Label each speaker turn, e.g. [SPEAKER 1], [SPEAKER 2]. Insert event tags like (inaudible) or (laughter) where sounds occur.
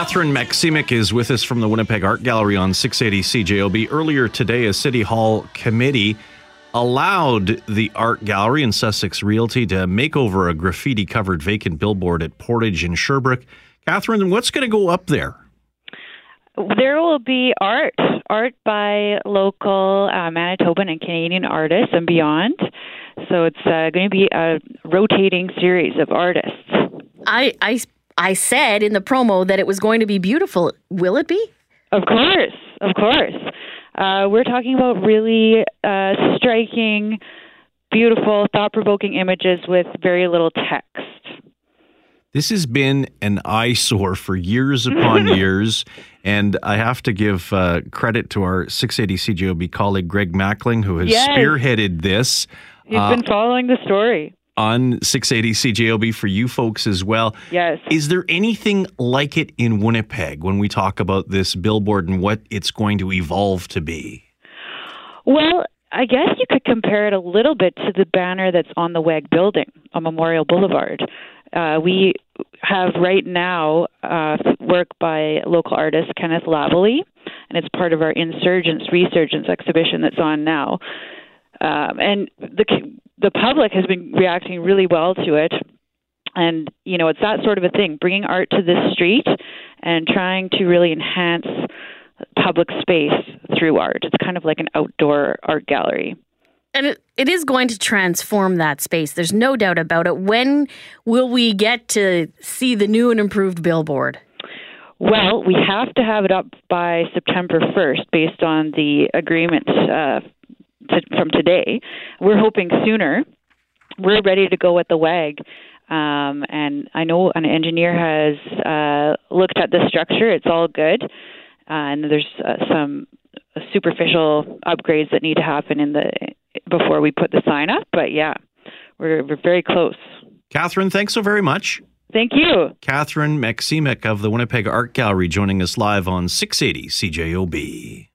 [SPEAKER 1] Catherine Maksymiuk is with us from the Winnipeg Art Gallery on 680 CJOB. Earlier today, a City Hall committee allowed the art gallery and Sussex Realty to make over a graffiti covered vacant billboard at Portage in Sherbrook. Catherine, what's going to go up there?
[SPEAKER 2] There will be art, art by local uh, Manitoban and Canadian artists and beyond. So it's uh, going to be a rotating series of artists.
[SPEAKER 3] I, I I said in the promo that it was going to be beautiful. Will it be?
[SPEAKER 2] Of course, of course. Uh, we're talking about really uh, striking, beautiful, thought provoking images with very little text.
[SPEAKER 1] This has been an eyesore for years upon (laughs) years. And I have to give uh, credit to our 680 CJOB colleague, Greg Mackling, who has
[SPEAKER 2] yes.
[SPEAKER 1] spearheaded this.
[SPEAKER 2] He's uh, been following the story
[SPEAKER 1] on 680 CJOB for you folks as well.
[SPEAKER 2] Yes.
[SPEAKER 1] Is there anything like it in Winnipeg when we talk about this billboard and what it's going to evolve to be?
[SPEAKER 2] Well, I guess you could compare it a little bit to the banner that's on the WAG building on Memorial Boulevard. Uh, we have right now uh, work by local artist Kenneth Lavallee, and it's part of our Insurgence Resurgence exhibition that's on now. Um, and the the public has been reacting really well to it. And, you know, it's that sort of a thing, bringing art to the street and trying to really enhance public space through art. It's kind of like an outdoor art gallery.
[SPEAKER 3] And it, it is going to transform that space. There's no doubt about it. When will we get to see the new and improved billboard?
[SPEAKER 2] Well, we have to have it up by September 1st based on the agreement uh, to, from today. We're hoping sooner. We're ready to go at the WAG. Um, and I know an engineer has uh, looked at the structure. It's all good. Uh, and there's uh, some superficial upgrades that need to happen in the before we put the sign up. But yeah, we're, we're very close.
[SPEAKER 1] Catherine, thanks so very much.
[SPEAKER 2] Thank you.
[SPEAKER 1] Catherine Maksymiuk of the Winnipeg Art Gallery joining us live on 680 CJOB.